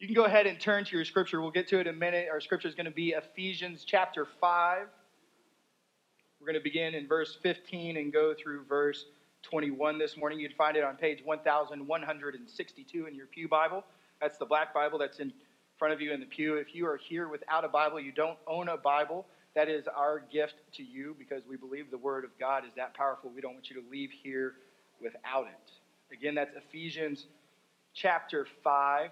You can go ahead and turn to your scripture. We'll get to it in a minute. Our scripture is going to be Ephesians chapter 5. We're going to begin in verse 15 and go through verse 21 this morning. You'd find it on page 1162 in your Pew Bible. That's the black Bible that's in front of you in the pew. If you are here without a Bible, you don't own a Bible, that is our gift to you because we believe the Word of God is that powerful. We don't want you to leave here without it. Again, that's Ephesians chapter 5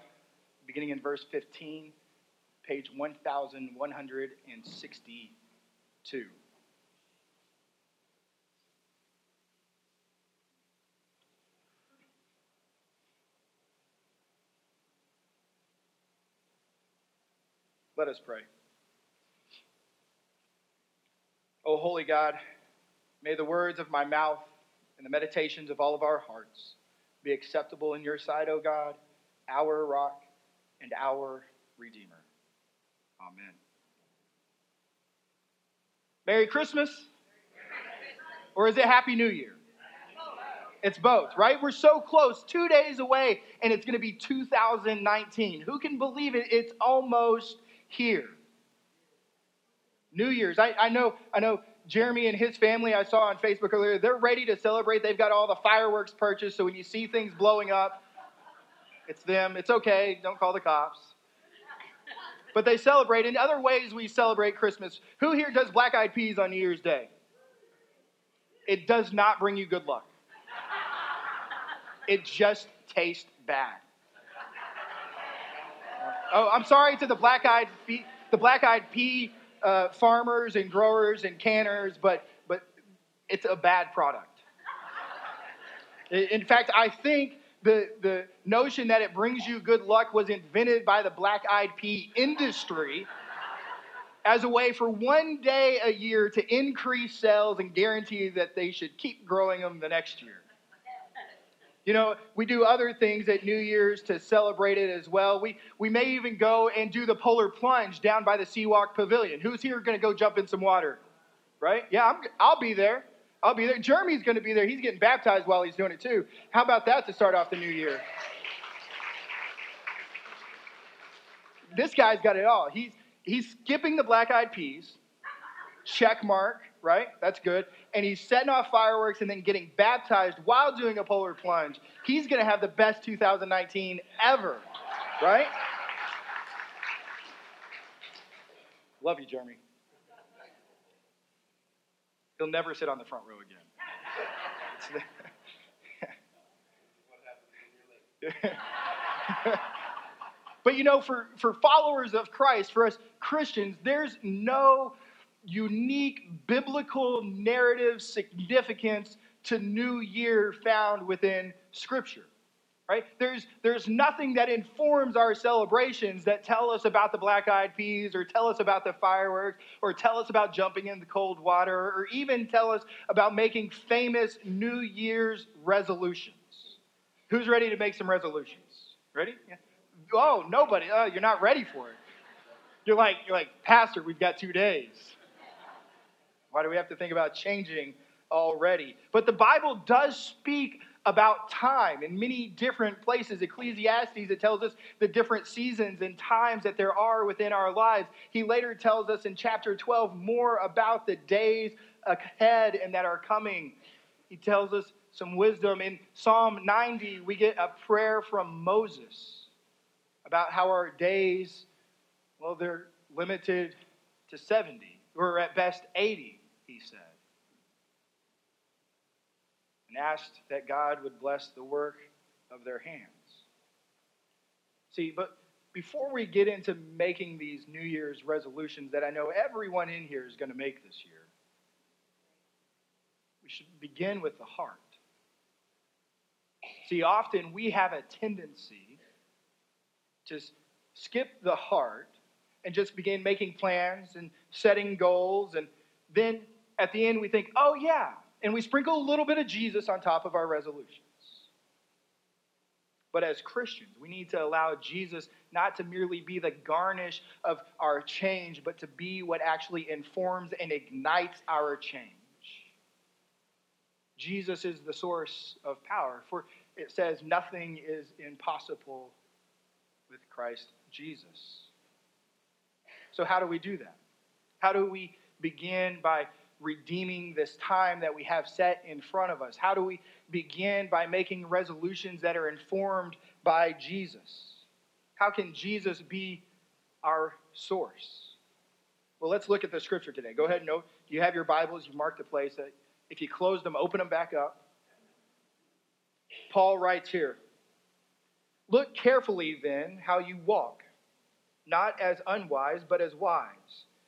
beginning in verse 15, page 1162. Let us pray. O holy God, may the words of my mouth and the meditations of all of our hearts be acceptable in your sight, O God, our rock and our Redeemer. Amen. Merry Christmas? Or is it Happy New Year? It's both, right? We're so close, two days away, and it's going to be 2019. Who can believe it? It's almost here. New Year's. I, I know, I know Jeremy and his family I saw on Facebook earlier, they're ready to celebrate. They've got all the fireworks purchased, so when you see things blowing up, it's them. It's okay. Don't call the cops. But they celebrate. In other ways, we celebrate Christmas. Who here does black eyed peas on New Year's Day? It does not bring you good luck, it just tastes bad. Oh, I'm sorry to the black eyed the black eyed pea uh, farmers and growers and canners, but but it's a bad product. In fact, I think the, the notion that it brings you good luck was invented by the black eyed pea industry as a way for one day a year to increase sales and guarantee that they should keep growing them the next year. You know, we do other things at New Year's to celebrate it as well. We, we may even go and do the polar plunge down by the Seawalk Pavilion. Who's here going to go jump in some water? Right? Yeah, I'm, I'll be there. I'll be there. Jeremy's going to be there. He's getting baptized while he's doing it too. How about that to start off the new year? This guy's got it all. He's he's skipping the black eyed peas. Check mark, right? That's good. And he's setting off fireworks and then getting baptized while doing a polar plunge. He's going to have the best 2019 ever, right? Love you, Jeremy. He'll never sit on the front row again. but you know, for, for followers of Christ, for us Christians, there's no unique biblical narrative significance to New Year found within Scripture right? There's, there's nothing that informs our celebrations that tell us about the black eyed peas or tell us about the fireworks or tell us about jumping in the cold water or even tell us about making famous New Year's resolutions. Who's ready to make some resolutions? Ready? Yeah. Oh, nobody. Oh, you're not ready for it. You're like, you're like, Pastor, we've got two days. Why do we have to think about changing already? But the Bible does speak about time in many different places. Ecclesiastes, it tells us the different seasons and times that there are within our lives. He later tells us in chapter 12 more about the days ahead and that are coming. He tells us some wisdom. In Psalm 90, we get a prayer from Moses about how our days, well, they're limited to 70, or at best 80, he said and asked that God would bless the work of their hands. See, but before we get into making these New Year's resolutions that I know everyone in here is going to make this year, we should begin with the heart. See, often we have a tendency to skip the heart and just begin making plans and setting goals. And then at the end, we think, oh, yeah, and we sprinkle a little bit of Jesus on top of our resolutions. But as Christians, we need to allow Jesus not to merely be the garnish of our change, but to be what actually informs and ignites our change. Jesus is the source of power, for it says nothing is impossible with Christ Jesus. So, how do we do that? How do we begin by redeeming this time that we have set in front of us? How do we begin by making resolutions that are informed by Jesus? How can Jesus be our source? Well, let's look at the scripture today. Go ahead and note. You have your Bibles, You've marked the place. Uh, if you close them, open them back up. Paul writes here Look carefully then how you walk, not as unwise, but as wise,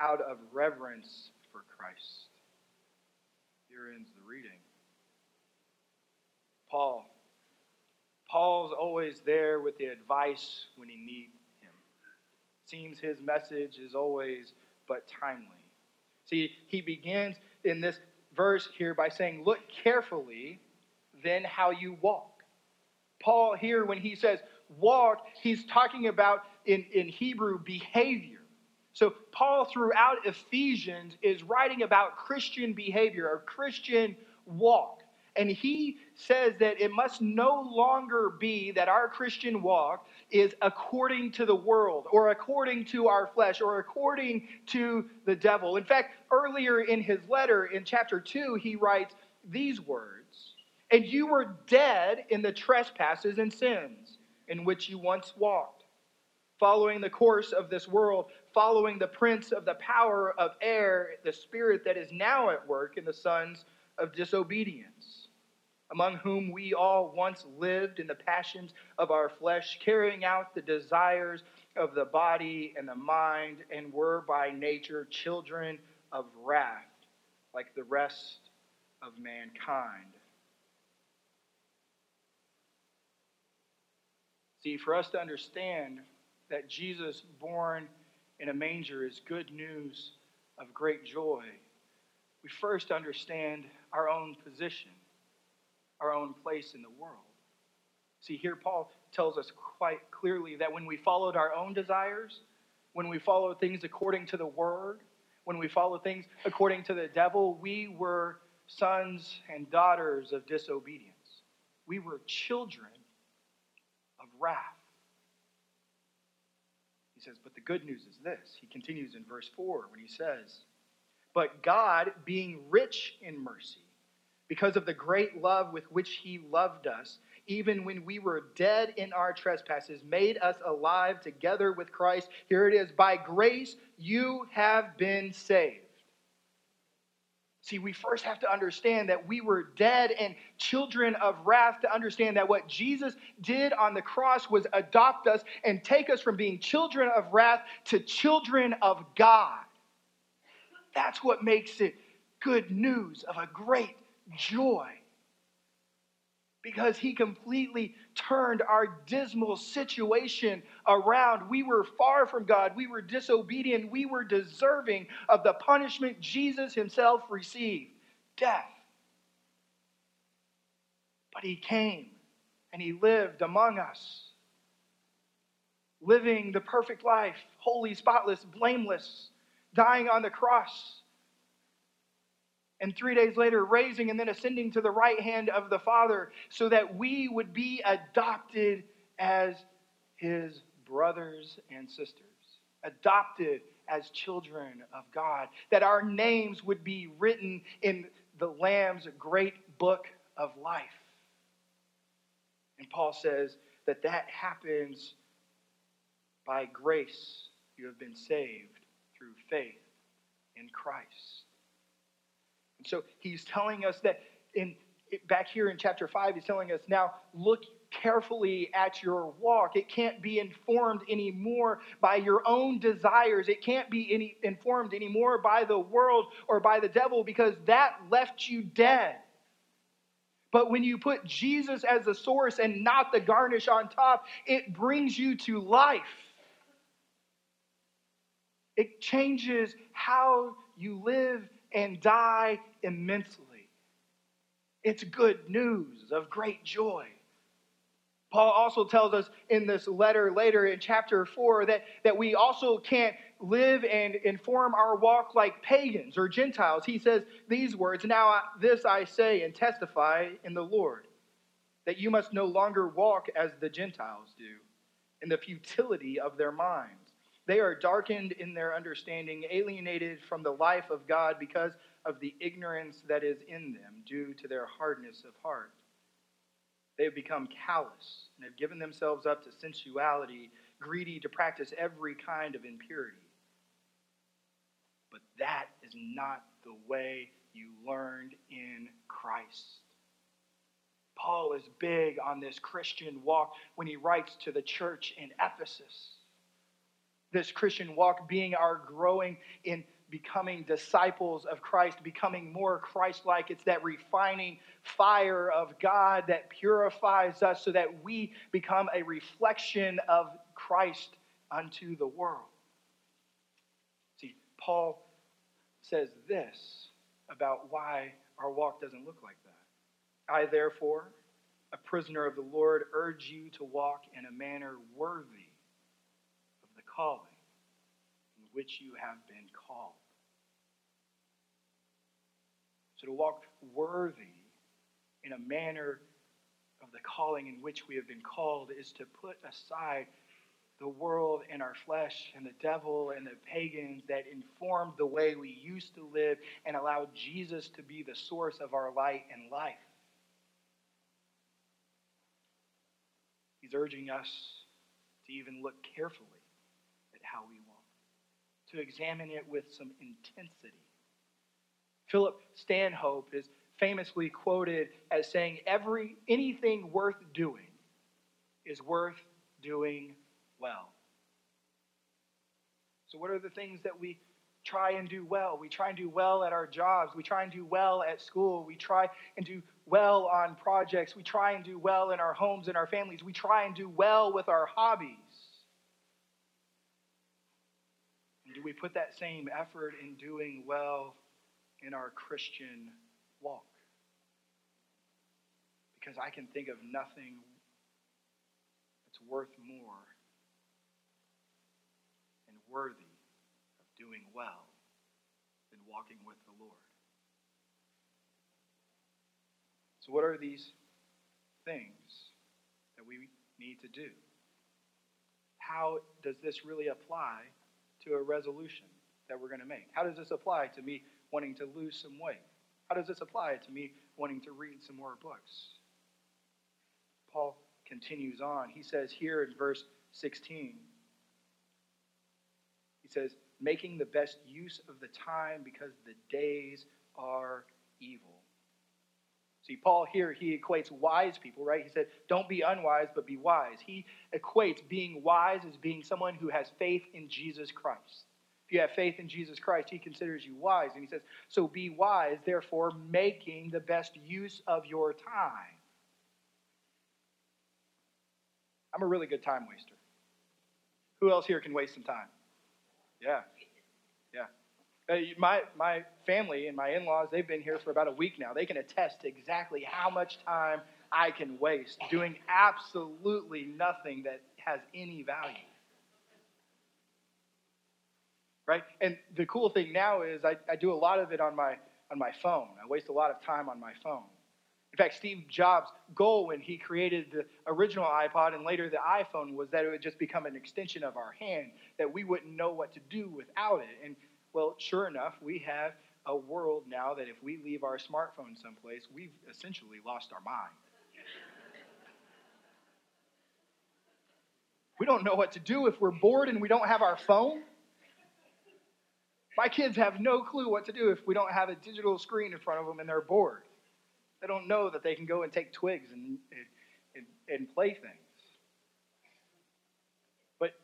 out of reverence for Christ. Here ends the reading. Paul. Paul's always there with the advice when he needs him. Seems his message is always but timely. See, he begins in this verse here by saying, Look carefully then how you walk. Paul, here, when he says walk, he's talking about in, in Hebrew behavior. So, Paul, throughout Ephesians, is writing about Christian behavior or Christian walk. And he says that it must no longer be that our Christian walk is according to the world or according to our flesh or according to the devil. In fact, earlier in his letter in chapter 2, he writes these words and you were dead in the trespasses and sins in which you once walked, following the course of this world, following the prince of the power of air, the spirit that is now at work in the sons of disobedience, among whom we all once lived in the passions of our flesh, carrying out the desires of the body and the mind, and were by nature children of wrath, like the rest of mankind. See, for us to understand that Jesus born in a manger is good news of great joy, we first understand our own position, our own place in the world. See, here Paul tells us quite clearly that when we followed our own desires, when we followed things according to the word, when we followed things according to the devil, we were sons and daughters of disobedience. We were children of wrath. Says, but the good news is this. He continues in verse 4 when he says, But God, being rich in mercy, because of the great love with which he loved us, even when we were dead in our trespasses, made us alive together with Christ. Here it is by grace you have been saved. See, we first have to understand that we were dead and children of wrath to understand that what Jesus did on the cross was adopt us and take us from being children of wrath to children of God. That's what makes it good news of a great joy because he completely turned our dismal situation around. We were far from God. We were disobedient. We were deserving of the punishment Jesus himself received death. But he came and he lived among us, living the perfect life, holy, spotless, blameless, dying on the cross and three days later raising and then ascending to the right hand of the Father so that we would be adopted as his brothers and sisters, adopted as children of God, that our names would be written in the Lamb's great book of life. And Paul says that that happens by grace. You have been saved through faith in Christ. So he's telling us that in back here in chapter 5 he's telling us now look carefully at your walk. It can't be informed anymore by your own desires. It can't be any, informed anymore by the world or by the devil because that left you dead. But when you put Jesus as the source and not the garnish on top, it brings you to life. It changes how you live and die immensely. It's good news of great joy. Paul also tells us in this letter later in chapter 4 that, that we also can't live and inform our walk like pagans or Gentiles. He says these words Now, this I say and testify in the Lord, that you must no longer walk as the Gentiles do, in the futility of their minds. They are darkened in their understanding, alienated from the life of God because of the ignorance that is in them due to their hardness of heart. They have become callous and have given themselves up to sensuality, greedy to practice every kind of impurity. But that is not the way you learned in Christ. Paul is big on this Christian walk when he writes to the church in Ephesus. This Christian walk being our growing in becoming disciples of Christ, becoming more Christ like. It's that refining fire of God that purifies us so that we become a reflection of Christ unto the world. See, Paul says this about why our walk doesn't look like that. I, therefore, a prisoner of the Lord, urge you to walk in a manner worthy calling in which you have been called. So to walk worthy in a manner of the calling in which we have been called is to put aside the world and our flesh and the devil and the pagans that informed the way we used to live and allow Jesus to be the source of our light and life. He's urging us to even look carefully how we to examine it with some intensity. Philip Stanhope is famously quoted as saying, Every anything worth doing is worth doing well. So, what are the things that we try and do well? We try and do well at our jobs. We try and do well at school. We try and do well on projects. We try and do well in our homes and our families. We try and do well with our hobbies. And do we put that same effort in doing well in our Christian walk? Because I can think of nothing that's worth more and worthy of doing well than walking with the Lord. So, what are these things that we need to do? How does this really apply to a resolution that we're going to make? How does this apply to me wanting to lose some weight? How does this apply to me wanting to read some more books? Paul continues on. He says here in verse 16, he says, making the best use of the time because the days are evil. See, Paul here, he equates wise people, right? He said, don't be unwise, but be wise. He equates being wise as being someone who has faith in Jesus Christ. If you have faith in Jesus Christ, he considers you wise. And he says, so be wise, therefore, making the best use of your time. I'm a really good time waster. Who else here can waste some time? Yeah. Uh, my, my family and my in laws, they've been here for about a week now. They can attest to exactly how much time I can waste doing absolutely nothing that has any value. Right? And the cool thing now is I, I do a lot of it on my, on my phone. I waste a lot of time on my phone. In fact, Steve Jobs' goal when he created the original iPod and later the iPhone was that it would just become an extension of our hand, that we wouldn't know what to do without it. And well, sure enough, we have a world now that if we leave our smartphone someplace, we've essentially lost our mind. we don't know what to do if we're bored and we don't have our phone. My kids have no clue what to do if we don't have a digital screen in front of them and they're bored. They don't know that they can go and take twigs and, and, and play things. But,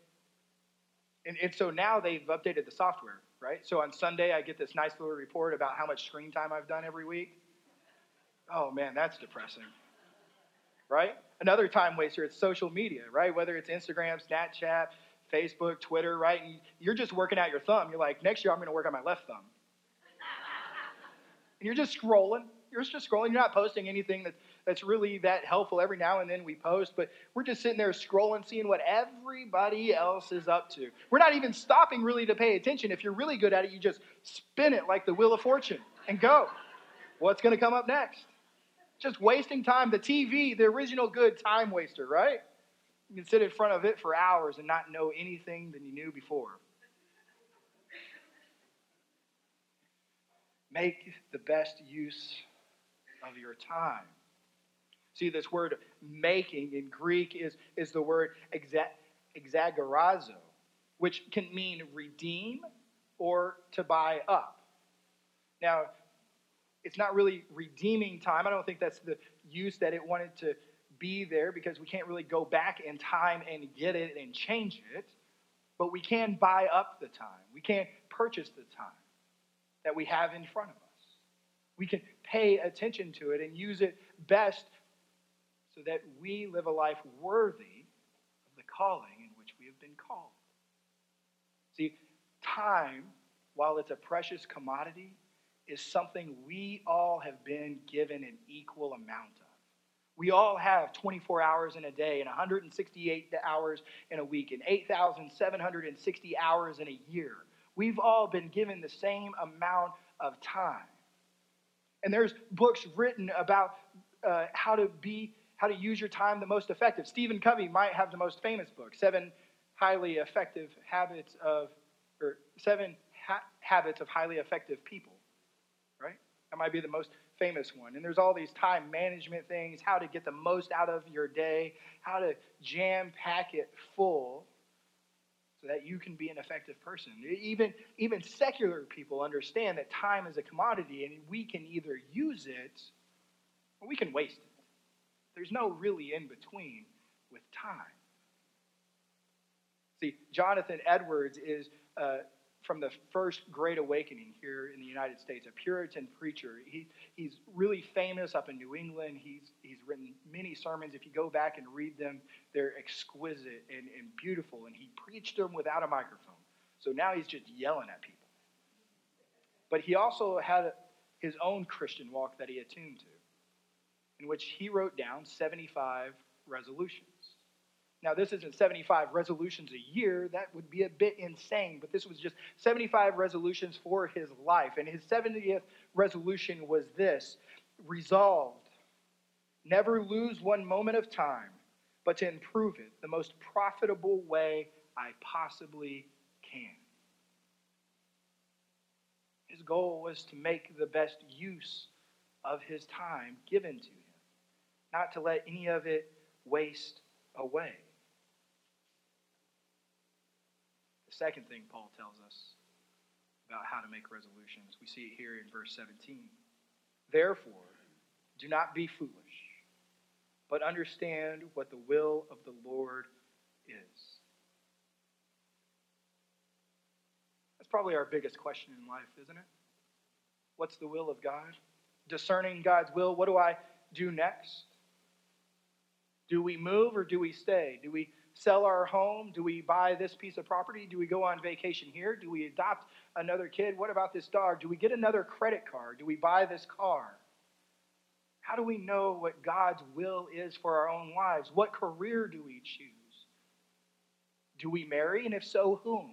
and, and so now they've updated the software, right? So on Sunday, I get this nice little report about how much screen time I've done every week. Oh man, that's depressing. Right? Another time waster, it's social media, right? Whether it's Instagram, Snapchat, Facebook, Twitter, right? And you're just working out your thumb. You're like, next year I'm going to work on my left thumb. and you're just scrolling. You're just scrolling. You're not posting anything that, that's really that helpful. Every now and then we post, but we're just sitting there scrolling, seeing what everybody else is up to. We're not even stopping really to pay attention. If you're really good at it, you just spin it like the Wheel of Fortune and go. What's going to come up next? Just wasting time. The TV, the original good time waster, right? You can sit in front of it for hours and not know anything than you knew before. Make the best use of your time. See, this word making in Greek is, is the word exa- exagorizo, which can mean redeem or to buy up. Now, it's not really redeeming time. I don't think that's the use that it wanted to be there because we can't really go back in time and get it and change it. But we can buy up the time. We can purchase the time that we have in front of us. We can pay attention to it and use it best so that we live a life worthy of the calling in which we have been called. See, time, while it's a precious commodity, is something we all have been given an equal amount of. We all have 24 hours in a day and 168 hours in a week and 8,760 hours in a year. We've all been given the same amount of time. And there's books written about uh, how to be, how to use your time the most effective. Stephen Covey might have the most famous book, Seven Highly Effective Habits of, or Seven ha- Habits of Highly Effective People. Right? That might be the most famous one. And there's all these time management things, how to get the most out of your day, how to jam pack it full so that you can be an effective person. Even, even secular people understand that time is a commodity and we can either use it or we can waste it. There's no really in between with time. See, Jonathan Edwards is uh, from the first Great Awakening here in the United States, a Puritan preacher. He, he's really famous up in New England. He's, he's written many sermons. If you go back and read them, they're exquisite and, and beautiful. And he preached them without a microphone. So now he's just yelling at people. But he also had his own Christian walk that he attuned to, in which he wrote down 75 resolutions. Now, this isn't 75 resolutions a year. That would be a bit insane, but this was just 75 resolutions for his life. And his 70th resolution was this resolved, never lose one moment of time, but to improve it the most profitable way I possibly can. His goal was to make the best use of his time given to him, not to let any of it waste away. The second thing Paul tells us about how to make resolutions, we see it here in verse 17. Therefore, do not be foolish, but understand what the will of the Lord is. That's probably our biggest question in life, isn't it? What's the will of God? Discerning God's will, what do I do next? Do we move or do we stay? Do we sell our home? Do we buy this piece of property? Do we go on vacation here? Do we adopt another kid? What about this dog? Do we get another credit card? Do we buy this car? How do we know what God's will is for our own lives? What career do we choose? Do we marry? And if so, whom?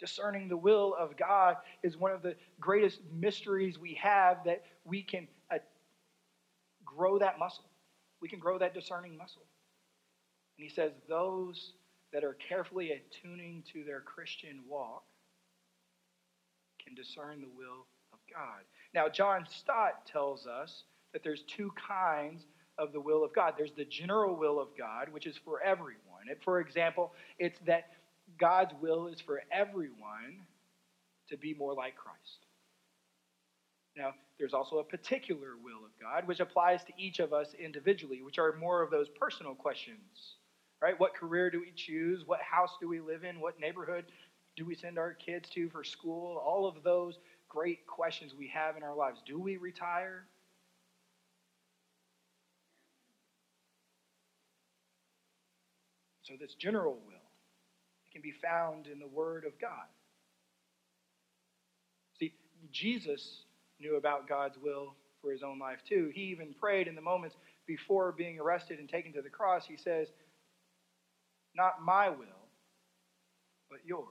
Discerning the will of God is one of the greatest mysteries we have that we can uh, grow that muscle. We can grow that discerning muscle. And he says, Those that are carefully attuning to their Christian walk can discern the will of God. Now, John Stott tells us that there's two kinds of the will of God. There's the general will of God, which is for everyone. for example, it's that God's will is for everyone to be more like Christ. Now, there's also a particular will of God, which applies to each of us individually, which are more of those personal questions, right? What career do we choose? What house do we live in? What neighborhood do we send our kids to for school? All of those great questions we have in our lives. Do we retire? So, this general will it can be found in the Word of God. See, Jesus knew about God's will for his own life too. He even prayed in the moments before being arrested and taken to the cross. He says, Not my will, but yours.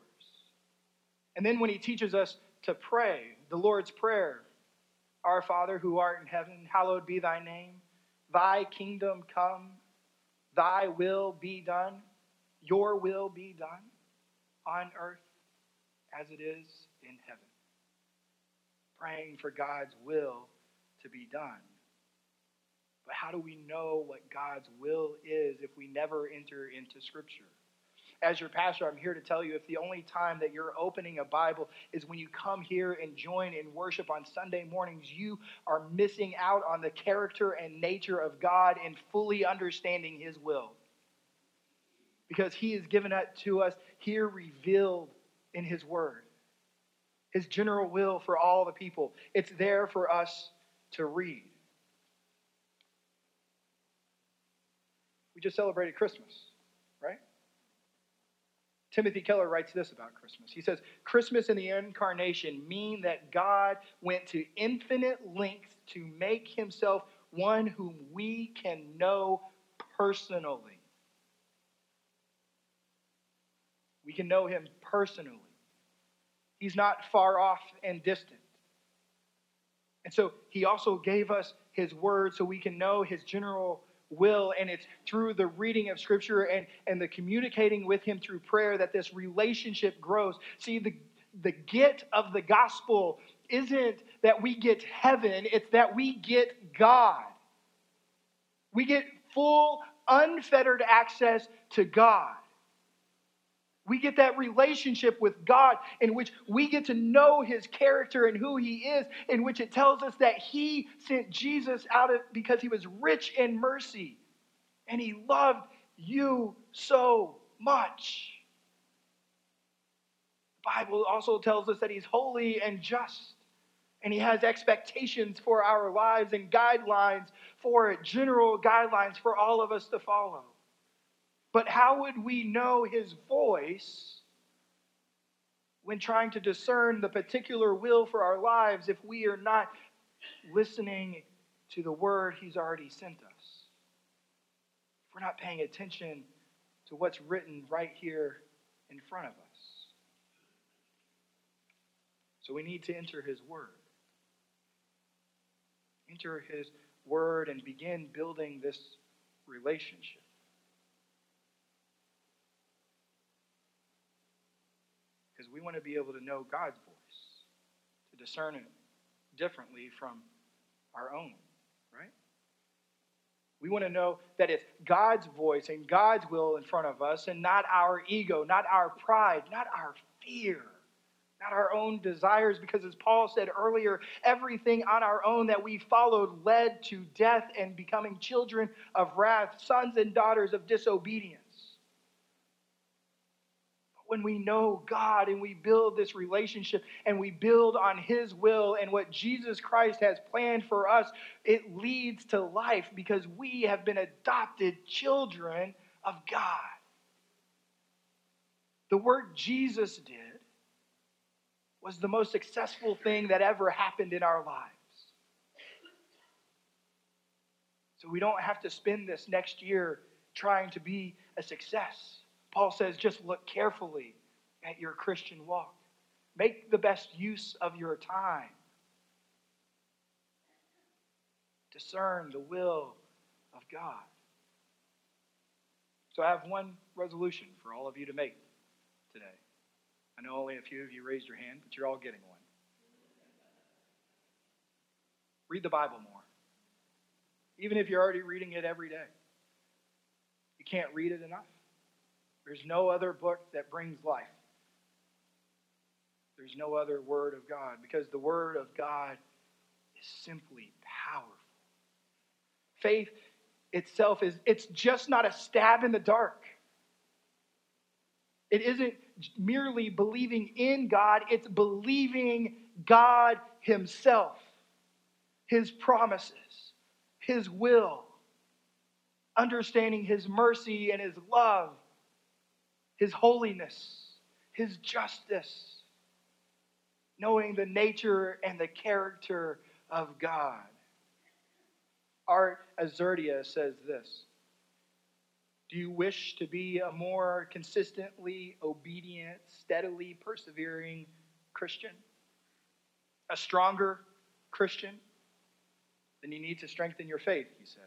And then when he teaches us to pray, the Lord's Prayer, Our Father who art in heaven, hallowed be thy name. Thy kingdom come, thy will be done, your will be done on earth as it is in heaven. Praying for God's will to be done. But how do we know what God's will is if we never enter into Scripture? As your pastor, I'm here to tell you if the only time that you're opening a Bible is when you come here and join in worship on Sunday mornings, you are missing out on the character and nature of God and fully understanding His will. Because He has given it to us here revealed in His Word. His general will for all the people. It's there for us to read. We just celebrated Christmas, right? Timothy Keller writes this about Christmas. He says, Christmas and the incarnation mean that God went to infinite lengths to make himself one whom we can know personally. We can know him personally. He's not far off and distant. And so he also gave us his word so we can know his general will. And it's through the reading of scripture and, and the communicating with him through prayer that this relationship grows. See, the, the get of the gospel isn't that we get heaven, it's that we get God. We get full, unfettered access to God. We get that relationship with God in which we get to know his character and who he is, in which it tells us that he sent Jesus out of, because he was rich in mercy and he loved you so much. The Bible also tells us that he's holy and just and he has expectations for our lives and guidelines for general guidelines for all of us to follow. But how would we know his voice when trying to discern the particular will for our lives if we are not listening to the word he's already sent us? If we're not paying attention to what's written right here in front of us. So we need to enter his word. Enter his word and begin building this relationship. because we want to be able to know God's voice, to discern it differently from our own, right? We want to know that it's God's voice and God's will in front of us and not our ego, not our pride, not our fear, not our own desires. Because as Paul said earlier, everything on our own that we followed led to death and becoming children of wrath, sons and daughters of disobedience when we know God and we build this relationship and we build on His will and what Jesus Christ has planned for us, it leads to life because we have been adopted children of God. The work Jesus did was the most successful thing that ever happened in our lives. So we don't have to spend this next year trying to be a success. Paul says, just look carefully at your Christian walk. Make the best use of your time. Discern the will of God. So I have one resolution for all of you to make today. I know only a few of you raised your hand, but you're all getting one. Read the Bible more. Even if you're already reading it every day, you can't read it enough. There's no other book that brings life. There's no other word of God because the word of God is simply powerful. Faith itself is it's just not a stab in the dark. It isn't merely believing in God, it's believing God himself, his promises, his will, understanding his mercy and his love His holiness, His justice, knowing the nature and the character of God. Art Azurdia says this Do you wish to be a more consistently obedient, steadily persevering Christian? A stronger Christian? Then you need to strengthen your faith, he says.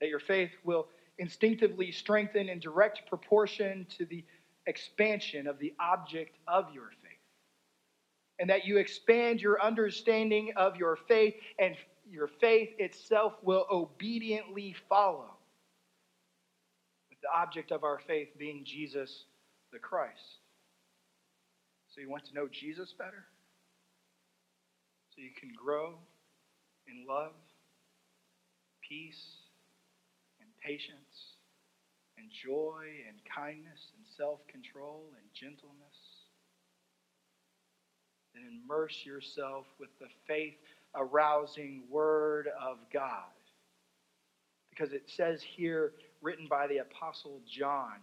That your faith will instinctively strengthen in direct proportion to the expansion of the object of your faith. And that you expand your understanding of your faith, and your faith itself will obediently follow. With the object of our faith being Jesus the Christ. So you want to know Jesus better? So you can grow in love, peace, patience, and joy, and kindness, and self control, and gentleness. Then immerse yourself with the faith arousing Word of God. Because it says here, written by the Apostle John,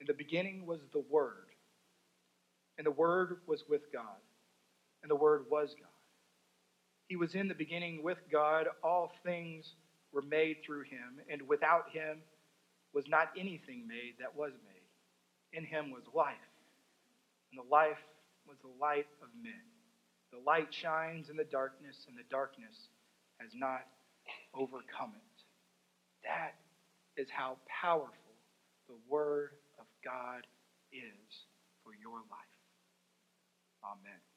In the beginning was the Word, and the Word was with God, and the Word was God. He was in the beginning with God. All things were made through him, and without him was not anything made that was made. In him was life, and the life was the light of men. The light shines in the darkness, and the darkness has not overcome it. That is how powerful the Word of God is for your life. Amen.